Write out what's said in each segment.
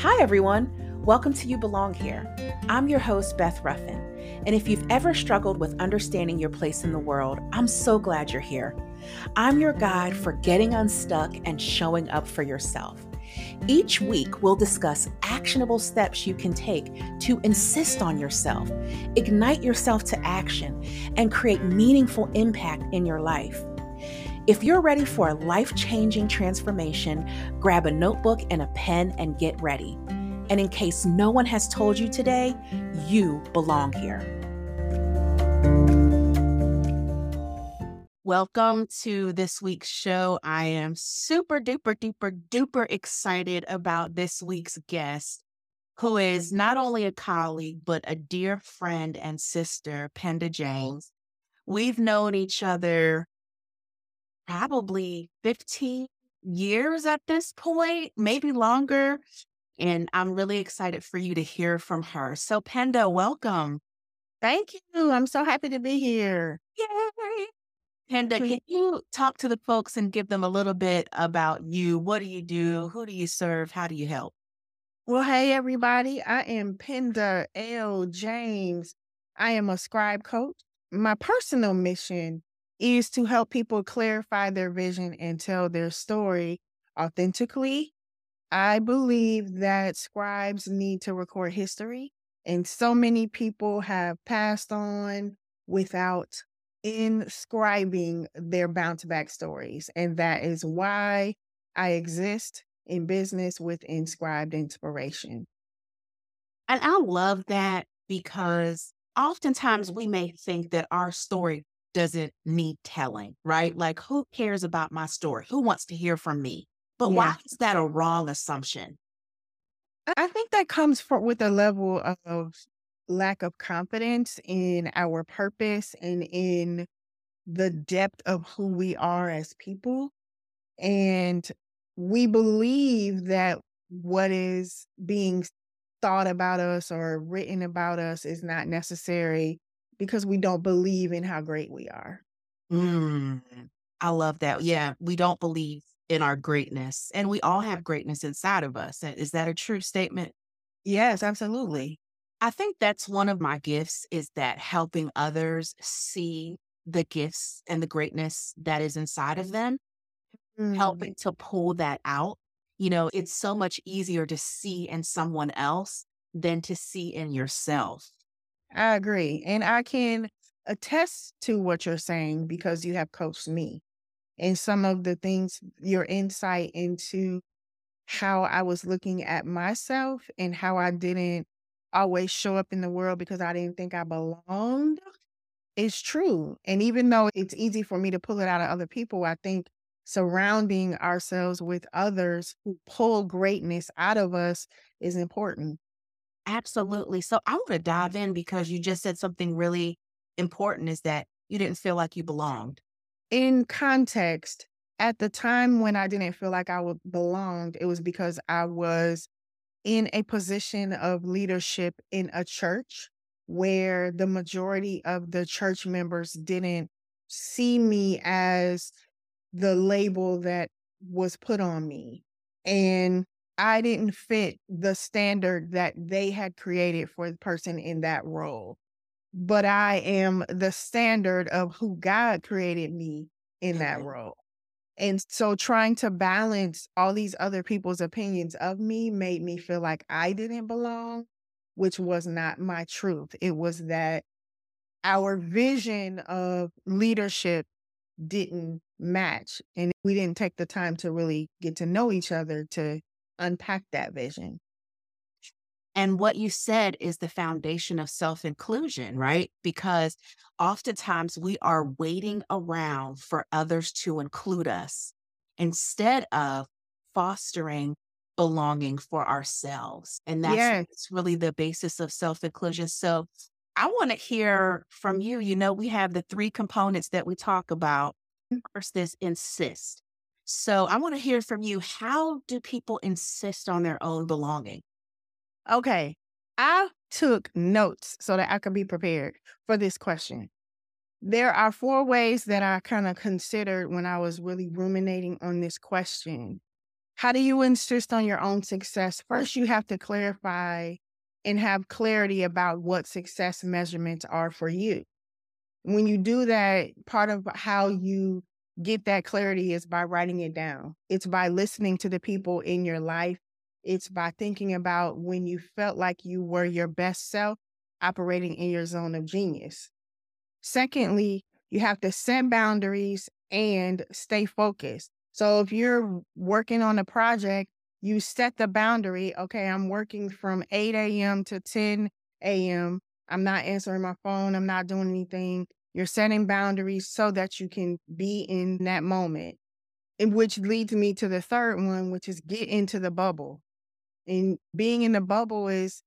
Hi, everyone. Welcome to You Belong Here. I'm your host, Beth Ruffin. And if you've ever struggled with understanding your place in the world, I'm so glad you're here. I'm your guide for getting unstuck and showing up for yourself. Each week, we'll discuss actionable steps you can take to insist on yourself, ignite yourself to action, and create meaningful impact in your life. If you're ready for a life changing transformation, grab a notebook and a pen and get ready. And in case no one has told you today, you belong here. Welcome to this week's show. I am super duper duper duper excited about this week's guest, who is not only a colleague, but a dear friend and sister, Penda James. We've known each other probably 15 years at this point, maybe longer. And I'm really excited for you to hear from her. So, Penda, welcome. Thank you. I'm so happy to be here. Yay. Penda, can you talk to the folks and give them a little bit about you? What do you do? Who do you serve? How do you help? Well, hey, everybody. I am Penda L. James. I am a scribe coach. My personal mission is to help people clarify their vision and tell their story authentically. I believe that scribes need to record history, and so many people have passed on without inscribing their bounce back stories. And that is why I exist in business with Inscribed Inspiration. And I love that because oftentimes we may think that our story doesn't need telling, right? Like, who cares about my story? Who wants to hear from me? But yeah. why is that a wrong assumption? I think that comes for, with a level of lack of confidence in our purpose and in the depth of who we are as people. And we believe that what is being thought about us or written about us is not necessary because we don't believe in how great we are. Mm, I love that. Yeah, we don't believe in our greatness, and we all have greatness inside of us. Is that a true statement? Yes, absolutely. I think that's one of my gifts is that helping others see the gifts and the greatness that is inside of them, mm. helping to pull that out. You know, it's so much easier to see in someone else than to see in yourself. I agree. And I can attest to what you're saying because you have coached me and some of the things, your insight into how I was looking at myself and how I didn't always show up in the world because I didn't think I belonged is true. And even though it's easy for me to pull it out of other people, I think surrounding ourselves with others who pull greatness out of us is important. Absolutely. So I want to dive in because you just said something really important is that you didn't feel like you belonged. In context, at the time when I didn't feel like I belonged, it was because I was in a position of leadership in a church where the majority of the church members didn't see me as the label that was put on me. And I didn't fit the standard that they had created for the person in that role. But I am the standard of who God created me in that mm-hmm. role. And so trying to balance all these other people's opinions of me made me feel like I didn't belong, which was not my truth. It was that our vision of leadership didn't match. And we didn't take the time to really get to know each other to unpack that vision. And what you said is the foundation of self inclusion, right? Because oftentimes we are waiting around for others to include us instead of fostering belonging for ourselves. And that's, yes. that's really the basis of self inclusion. So I want to hear from you. You know, we have the three components that we talk about. Mm. First is insist. So I want to hear from you. How do people insist on their own belonging? Okay. I took notes so that I could be prepared for this question. There are four ways that I kind of considered when I was really ruminating on this question. How do you insist on your own success? First, you have to clarify and have clarity about what success measurements are for you. When you do that, part of how you get that clarity is by writing it down. It's by listening to the people in your life. It's by thinking about when you felt like you were your best self operating in your zone of genius. Secondly, you have to set boundaries and stay focused. So if you're working on a project, you set the boundary. Okay, I'm working from 8 a.m. to 10 a.m. I'm not answering my phone. I'm not doing anything. You're setting boundaries so that you can be in that moment. And which leads me to the third one, which is get into the bubble. And being in the bubble is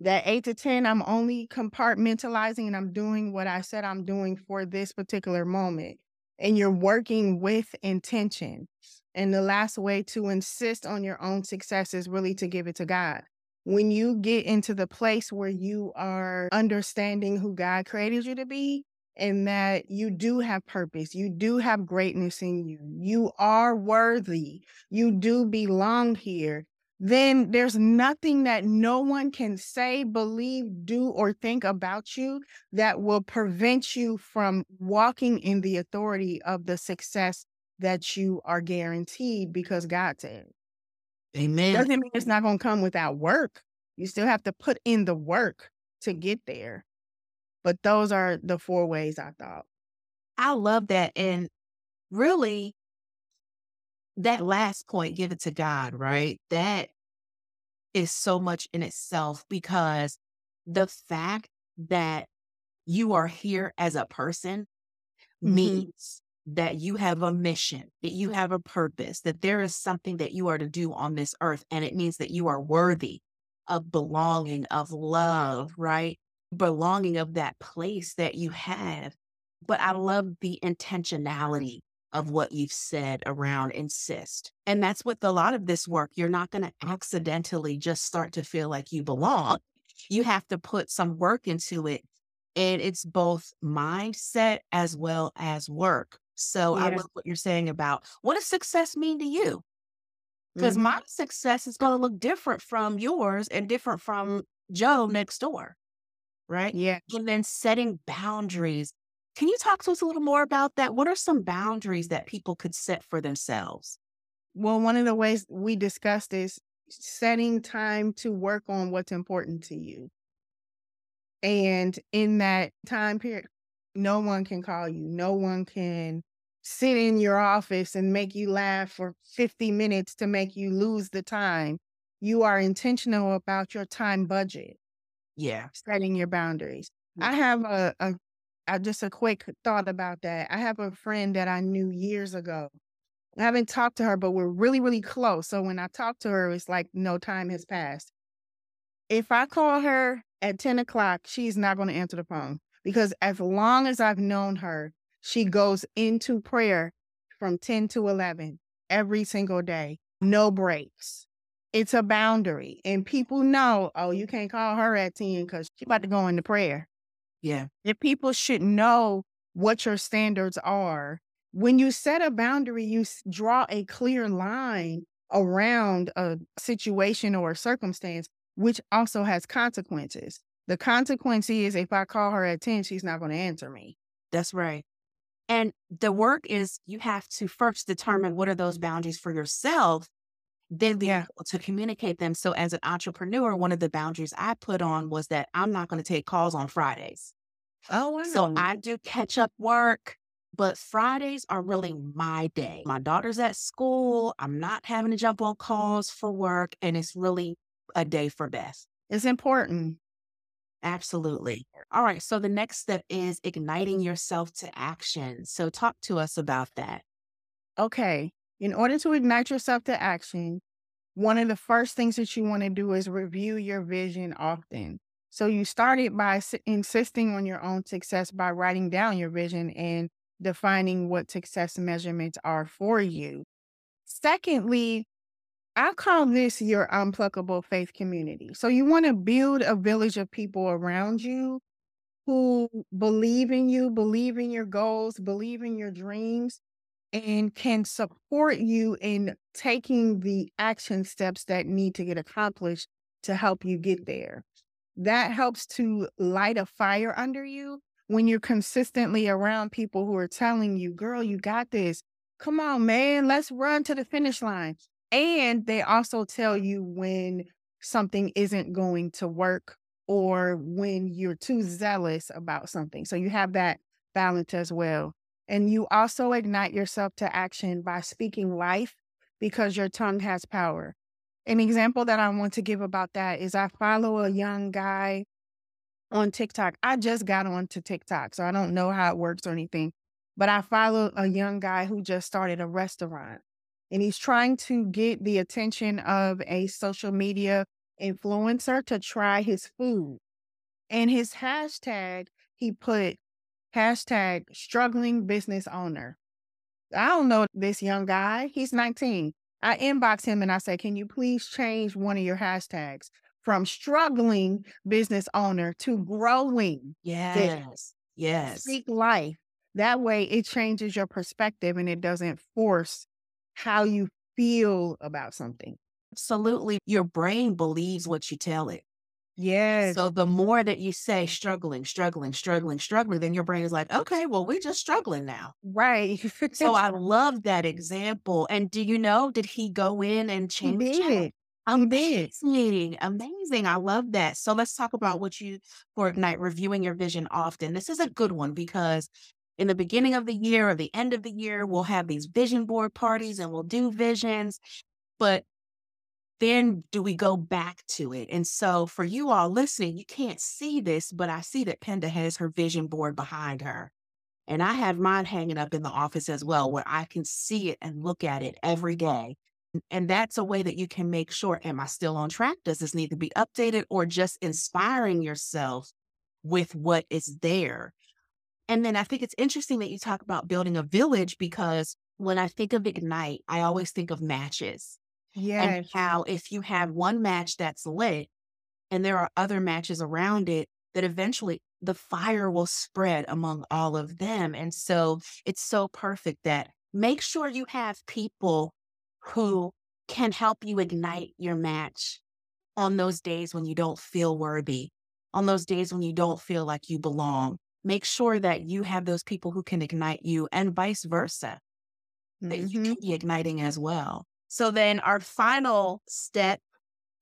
that eight to 10, I'm only compartmentalizing and I'm doing what I said I'm doing for this particular moment. And you're working with intention. And the last way to insist on your own success is really to give it to God. When you get into the place where you are understanding who God created you to be, and that you do have purpose, you do have greatness in you, you are worthy, you do belong here, then there's nothing that no one can say, believe, do, or think about you that will prevent you from walking in the authority of the success that you are guaranteed because God said. Amen. Doesn't mean it's not going to come without work. You still have to put in the work to get there. But those are the four ways I thought. I love that. And really, that last point, give it to God, right? That is so much in itself because the fact that you are here as a person mm-hmm. means that you have a mission, that you have a purpose, that there is something that you are to do on this earth. And it means that you are worthy of belonging, of love, right? Belonging of that place that you have. But I love the intentionality of what you've said around insist. And that's with a lot of this work. You're not going to accidentally just start to feel like you belong. You have to put some work into it. And it's both mindset as well as work. So I love what you're saying about what does success mean to you? Because mm-hmm. my success is going to look different from yours and different from Joe next door. Right. Yeah. And then setting boundaries can you talk to us a little more about that? What are some boundaries that people could set for themselves? Well, one of the ways we discussed is setting time to work on what's important to you. And in that time period, no one can call you. No one can sit in your office and make you laugh for 50 minutes to make you lose the time. You are intentional about your time budget. Yeah. Setting your boundaries. Mm. I have a just a quick thought about that. I have a friend that I knew years ago. I haven't talked to her, but we're really, really close. So when I talk to her, it's like no time has passed. If I call her at 10 o'clock, she's not going to answer the phone because as long as I've known her, she goes into prayer from 10 to 11 every single day, no breaks. It's a boundary. And people know, oh, you can't call her at 10 because she's about to go into prayer. Yeah. If people should know what your standards are. When you set a boundary, you draw a clear line around a situation or a circumstance, which also has consequences. The consequence is if I call her at 10, she's not going to answer me. That's right. And the work is you have to first determine what are those boundaries for yourself, then be yeah. able to communicate them. So, as an entrepreneur, one of the boundaries I put on was that I'm not going to take calls on Fridays. Oh, wow. So I do catch up work, but Fridays are really my day. My daughter's at school. I'm not having to jump on calls for work, and it's really a day for Beth. It's important. Absolutely. All right. So the next step is igniting yourself to action. So talk to us about that. Okay. In order to ignite yourself to action, one of the first things that you want to do is review your vision often. So you started by insisting on your own success by writing down your vision and defining what success measurements are for you. Secondly, I call this your unpluckable faith community. So you want to build a village of people around you who believe in you, believe in your goals, believe in your dreams, and can support you in taking the action steps that need to get accomplished to help you get there. That helps to light a fire under you when you're consistently around people who are telling you, girl, you got this. Come on, man, let's run to the finish line. And they also tell you when something isn't going to work or when you're too zealous about something. So you have that balance as well. And you also ignite yourself to action by speaking life because your tongue has power. An example that I want to give about that is I follow a young guy on TikTok. I just got onto TikTok, so I don't know how it works or anything, but I follow a young guy who just started a restaurant and he's trying to get the attention of a social media influencer to try his food. And his hashtag, he put hashtag struggling business owner. I don't know this young guy. He's 19. I inbox him and I say, Can you please change one of your hashtags from struggling business owner to growing? Yes. Yes. Speak life. That way it changes your perspective and it doesn't force how you feel about something. Absolutely. Your brain believes what you tell it. Yes. So the more that you say struggling, struggling, struggling, struggling, then your brain is like, okay, well, we're just struggling now. Right. so I love that example. And do you know, did he go in and change did. Amazing. Amazing. I love that. So let's talk about what you for Ignite reviewing your vision often. This is a good one because in the beginning of the year or the end of the year, we'll have these vision board parties and we'll do visions. But then do we go back to it? And so for you all listening, you can't see this, but I see that Penda has her vision board behind her. And I have mine hanging up in the office as well, where I can see it and look at it every day. And that's a way that you can make sure, am I still on track? Does this need to be updated or just inspiring yourself with what is there? And then I think it's interesting that you talk about building a village because when I think of Ignite, I always think of matches. Yes. And how if you have one match that's lit and there are other matches around it, that eventually the fire will spread among all of them. And so it's so perfect that make sure you have people who can help you ignite your match on those days when you don't feel worthy, on those days when you don't feel like you belong. Make sure that you have those people who can ignite you and vice versa, mm-hmm. that you can mm-hmm. be igniting as well. So then our final step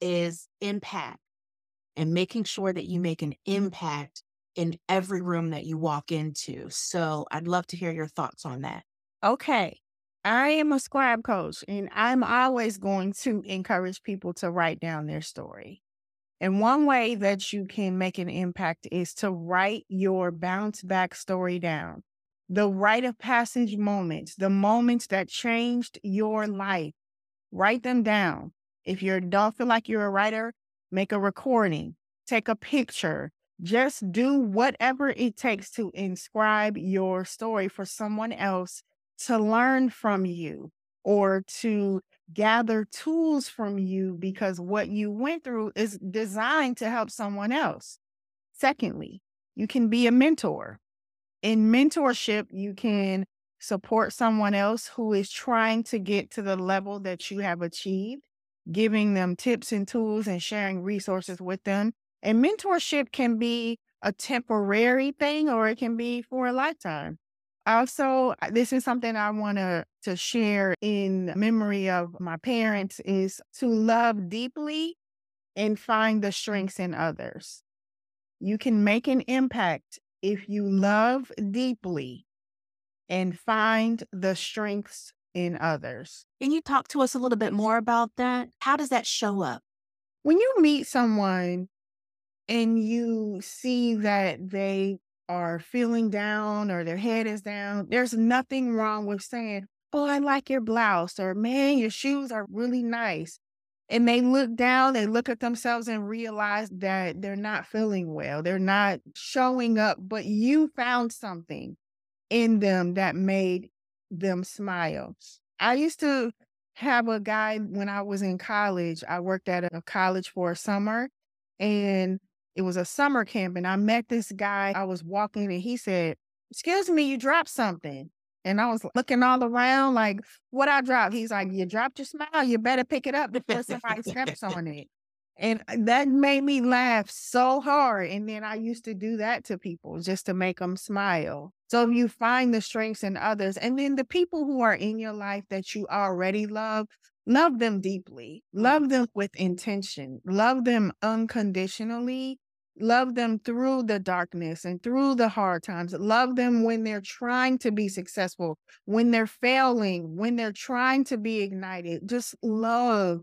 is impact and making sure that you make an impact in every room that you walk into. So I'd love to hear your thoughts on that. Okay. I am a scribe coach and I'm always going to encourage people to write down their story. And one way that you can make an impact is to write your bounce back story down. The rite of passage moments, the moments that changed your life, write them down. If you don't feel like you're a writer, make a recording, take a picture, just do whatever it takes to inscribe your story for someone else to learn from you or to gather tools from you because what you went through is designed to help someone else. Secondly, you can be a mentor. In mentorship, you can support someone else who is trying to get to the level that you have achieved, giving them tips and tools and sharing resources with them. And mentorship can be a temporary thing or it can be for a lifetime. Also, this is something I want to to share in memory of my parents is to love deeply and find the strengths in others. You can make an impact if you love deeply and find the strengths in others. Can you talk to us a little bit more about that? How does that show up? When you meet someone and you see that they are feeling down or their head is down, there's nothing wrong with saying, Oh, I like your blouse, or man, your shoes are really nice. And they look down, they look at themselves and realize that they're not feeling well. They're not showing up, but you found something in them that made them smile. I used to have a guy when I was in college. I worked at a college for a summer and it was a summer camp. And I met this guy. I was walking and he said, Excuse me, you dropped something. And I was looking all around like, what I dropped? He's like, you dropped your smile. You better pick it up before somebody steps on it. And uh, that made me laugh so hard. And then I used to do that to people just to make them smile. So if you find the strengths in others, and then the people who are in your life that you already love, love them deeply, love them with intention, love them unconditionally, love them through the darkness and through the hard times, love them when they're trying to be successful, when they're failing, when they're trying to be ignited. Just love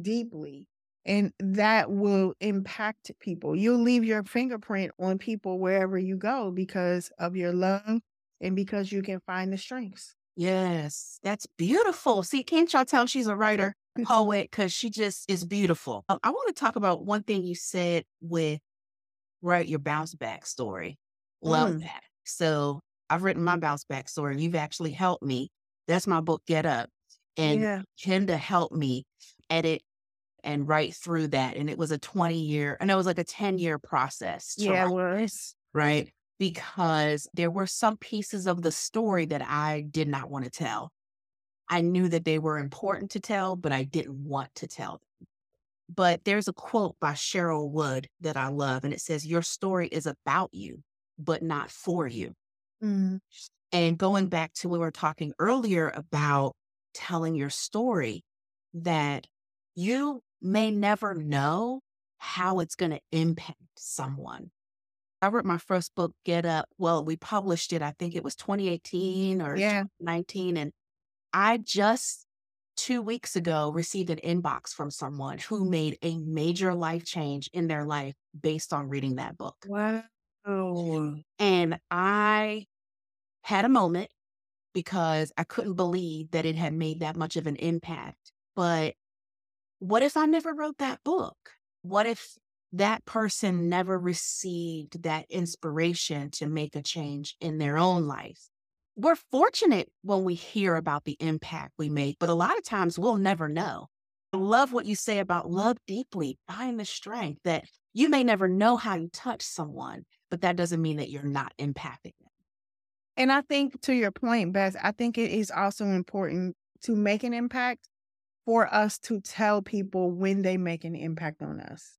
deeply and that will impact people. You'll leave your fingerprint on people wherever you go because of your love and because you can find the strengths. Yes, that's beautiful. See, can't y'all tell she's a writer, poet, because she just is beautiful. Um, I want to talk about one thing you said with, write your bounce back story. Love mm. that. So I've written my bounce back story. You've actually helped me. That's my book, Get Up. And yeah. Penda helped me edit and right through that. And it was a 20 year, and it was like a 10 year process. Yeah, it was. Right. Because there were some pieces of the story that I did not want to tell. I knew that they were important to tell, but I didn't want to tell them. But there's a quote by Cheryl Wood that I love, and it says, Your story is about you, but not for you. Mm. And going back to what we were talking earlier about telling your story, that you may never know how it's going to impact someone. I wrote my first book, Get Up. Well, we published it, I think it was 2018 or yeah. 19. And I just two weeks ago received an inbox from someone who made a major life change in their life based on reading that book. Wow. And I had a moment because I couldn't believe that it had made that much of an impact. But what if I never wrote that book? What if that person never received that inspiration to make a change in their own life? We're fortunate when we hear about the impact we make, but a lot of times we'll never know. I love what you say about love deeply, find the strength that you may never know how you touch someone, but that doesn't mean that you're not impacting them. And I think to your point, Beth, I think it is also important to make an impact for us to tell people when they make an impact on us.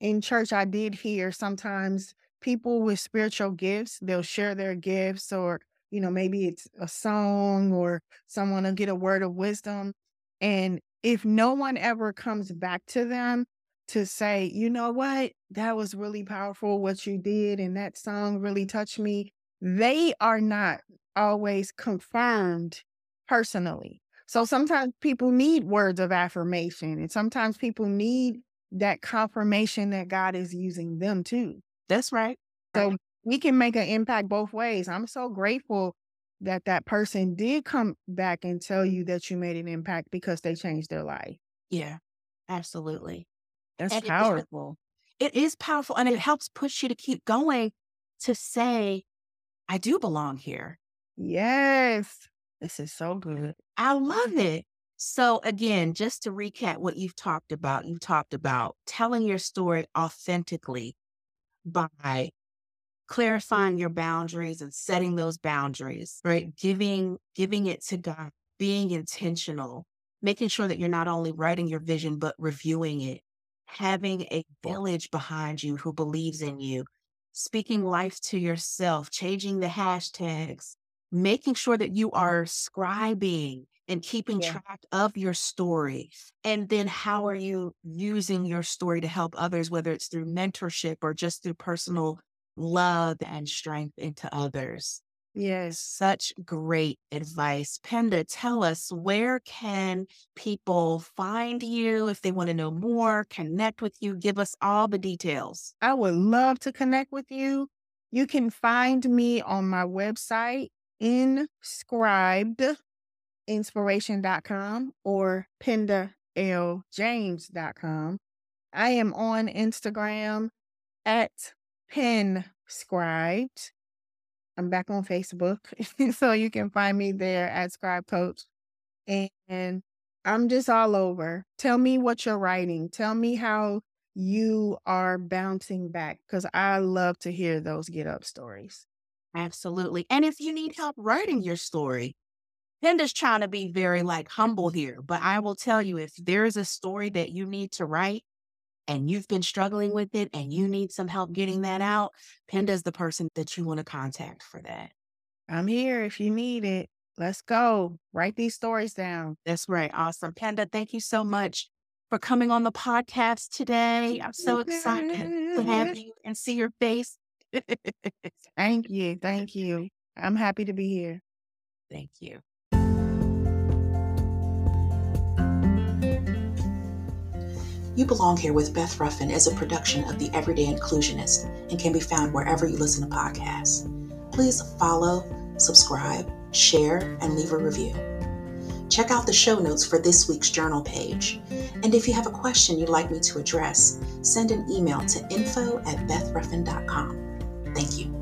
In church, I did hear sometimes people with spiritual gifts, they'll share their gifts, or, you know, maybe it's a song or someone will get a word of wisdom. And if no one ever comes back to them to say, you know what, that was really powerful what you did, and that song really touched me, they are not always confirmed personally. So sometimes people need words of affirmation, and sometimes people need that confirmation that God is using them too. That's right. So we can make an impact both ways. I'm so grateful that that person did come back and tell you that you made an impact because they changed their life. Yeah, absolutely. That's and powerful. It is, it is powerful and it helps push you to keep going to say, I do belong here. Yes. This is so good. I love it. So, again, just to recap what you've talked about, you've talked about telling your story authentically by clarifying your boundaries and setting those boundaries, right? Giving, giving it to God, being intentional, making sure that you're not only writing your vision, but reviewing it, having a village behind you who believes in you, speaking life to yourself, changing the hashtags, making sure that you are scribing and keeping yeah. track of your story. And then how are you using your story to help others, whether it's through mentorship or just through personal love and strength into others? Yes. Such great advice. Penda, tell us where can people find you if they want to know more, connect with you, give us all the details. I would love to connect with you. You can find me on my website, inscribed inspiration.com or pendaljames.com. I am on Instagram at penscribed. I'm back on Facebook, so you can find me there at Scribe Coach. And I'm just all over. Tell me what you're writing. Tell me how you are bouncing back because I love to hear those get up stories. Absolutely. And if you need help writing your story, Penda's trying to be very like humble here, but I will tell you if there is a story that you need to write and you've been struggling with it and you need some help getting that out, Penda's the person that you want to contact for that. I'm here if you need it. Let's go. Write these stories down. That's right. Awesome. Penda, thank you so much for coming on the podcast today. I'm so excited to have you and see your face. thank you. Thank you. I'm happy to be here. Thank you. You Belong Here with Beth Ruffin is a production of the Everyday Inclusionist and can be found wherever you listen to podcasts. Please follow, subscribe, share, and leave a review. Check out the show notes for this week's journal page. And if you have a question you'd like me to address, send an email to info at bethruffin.com. Thank you.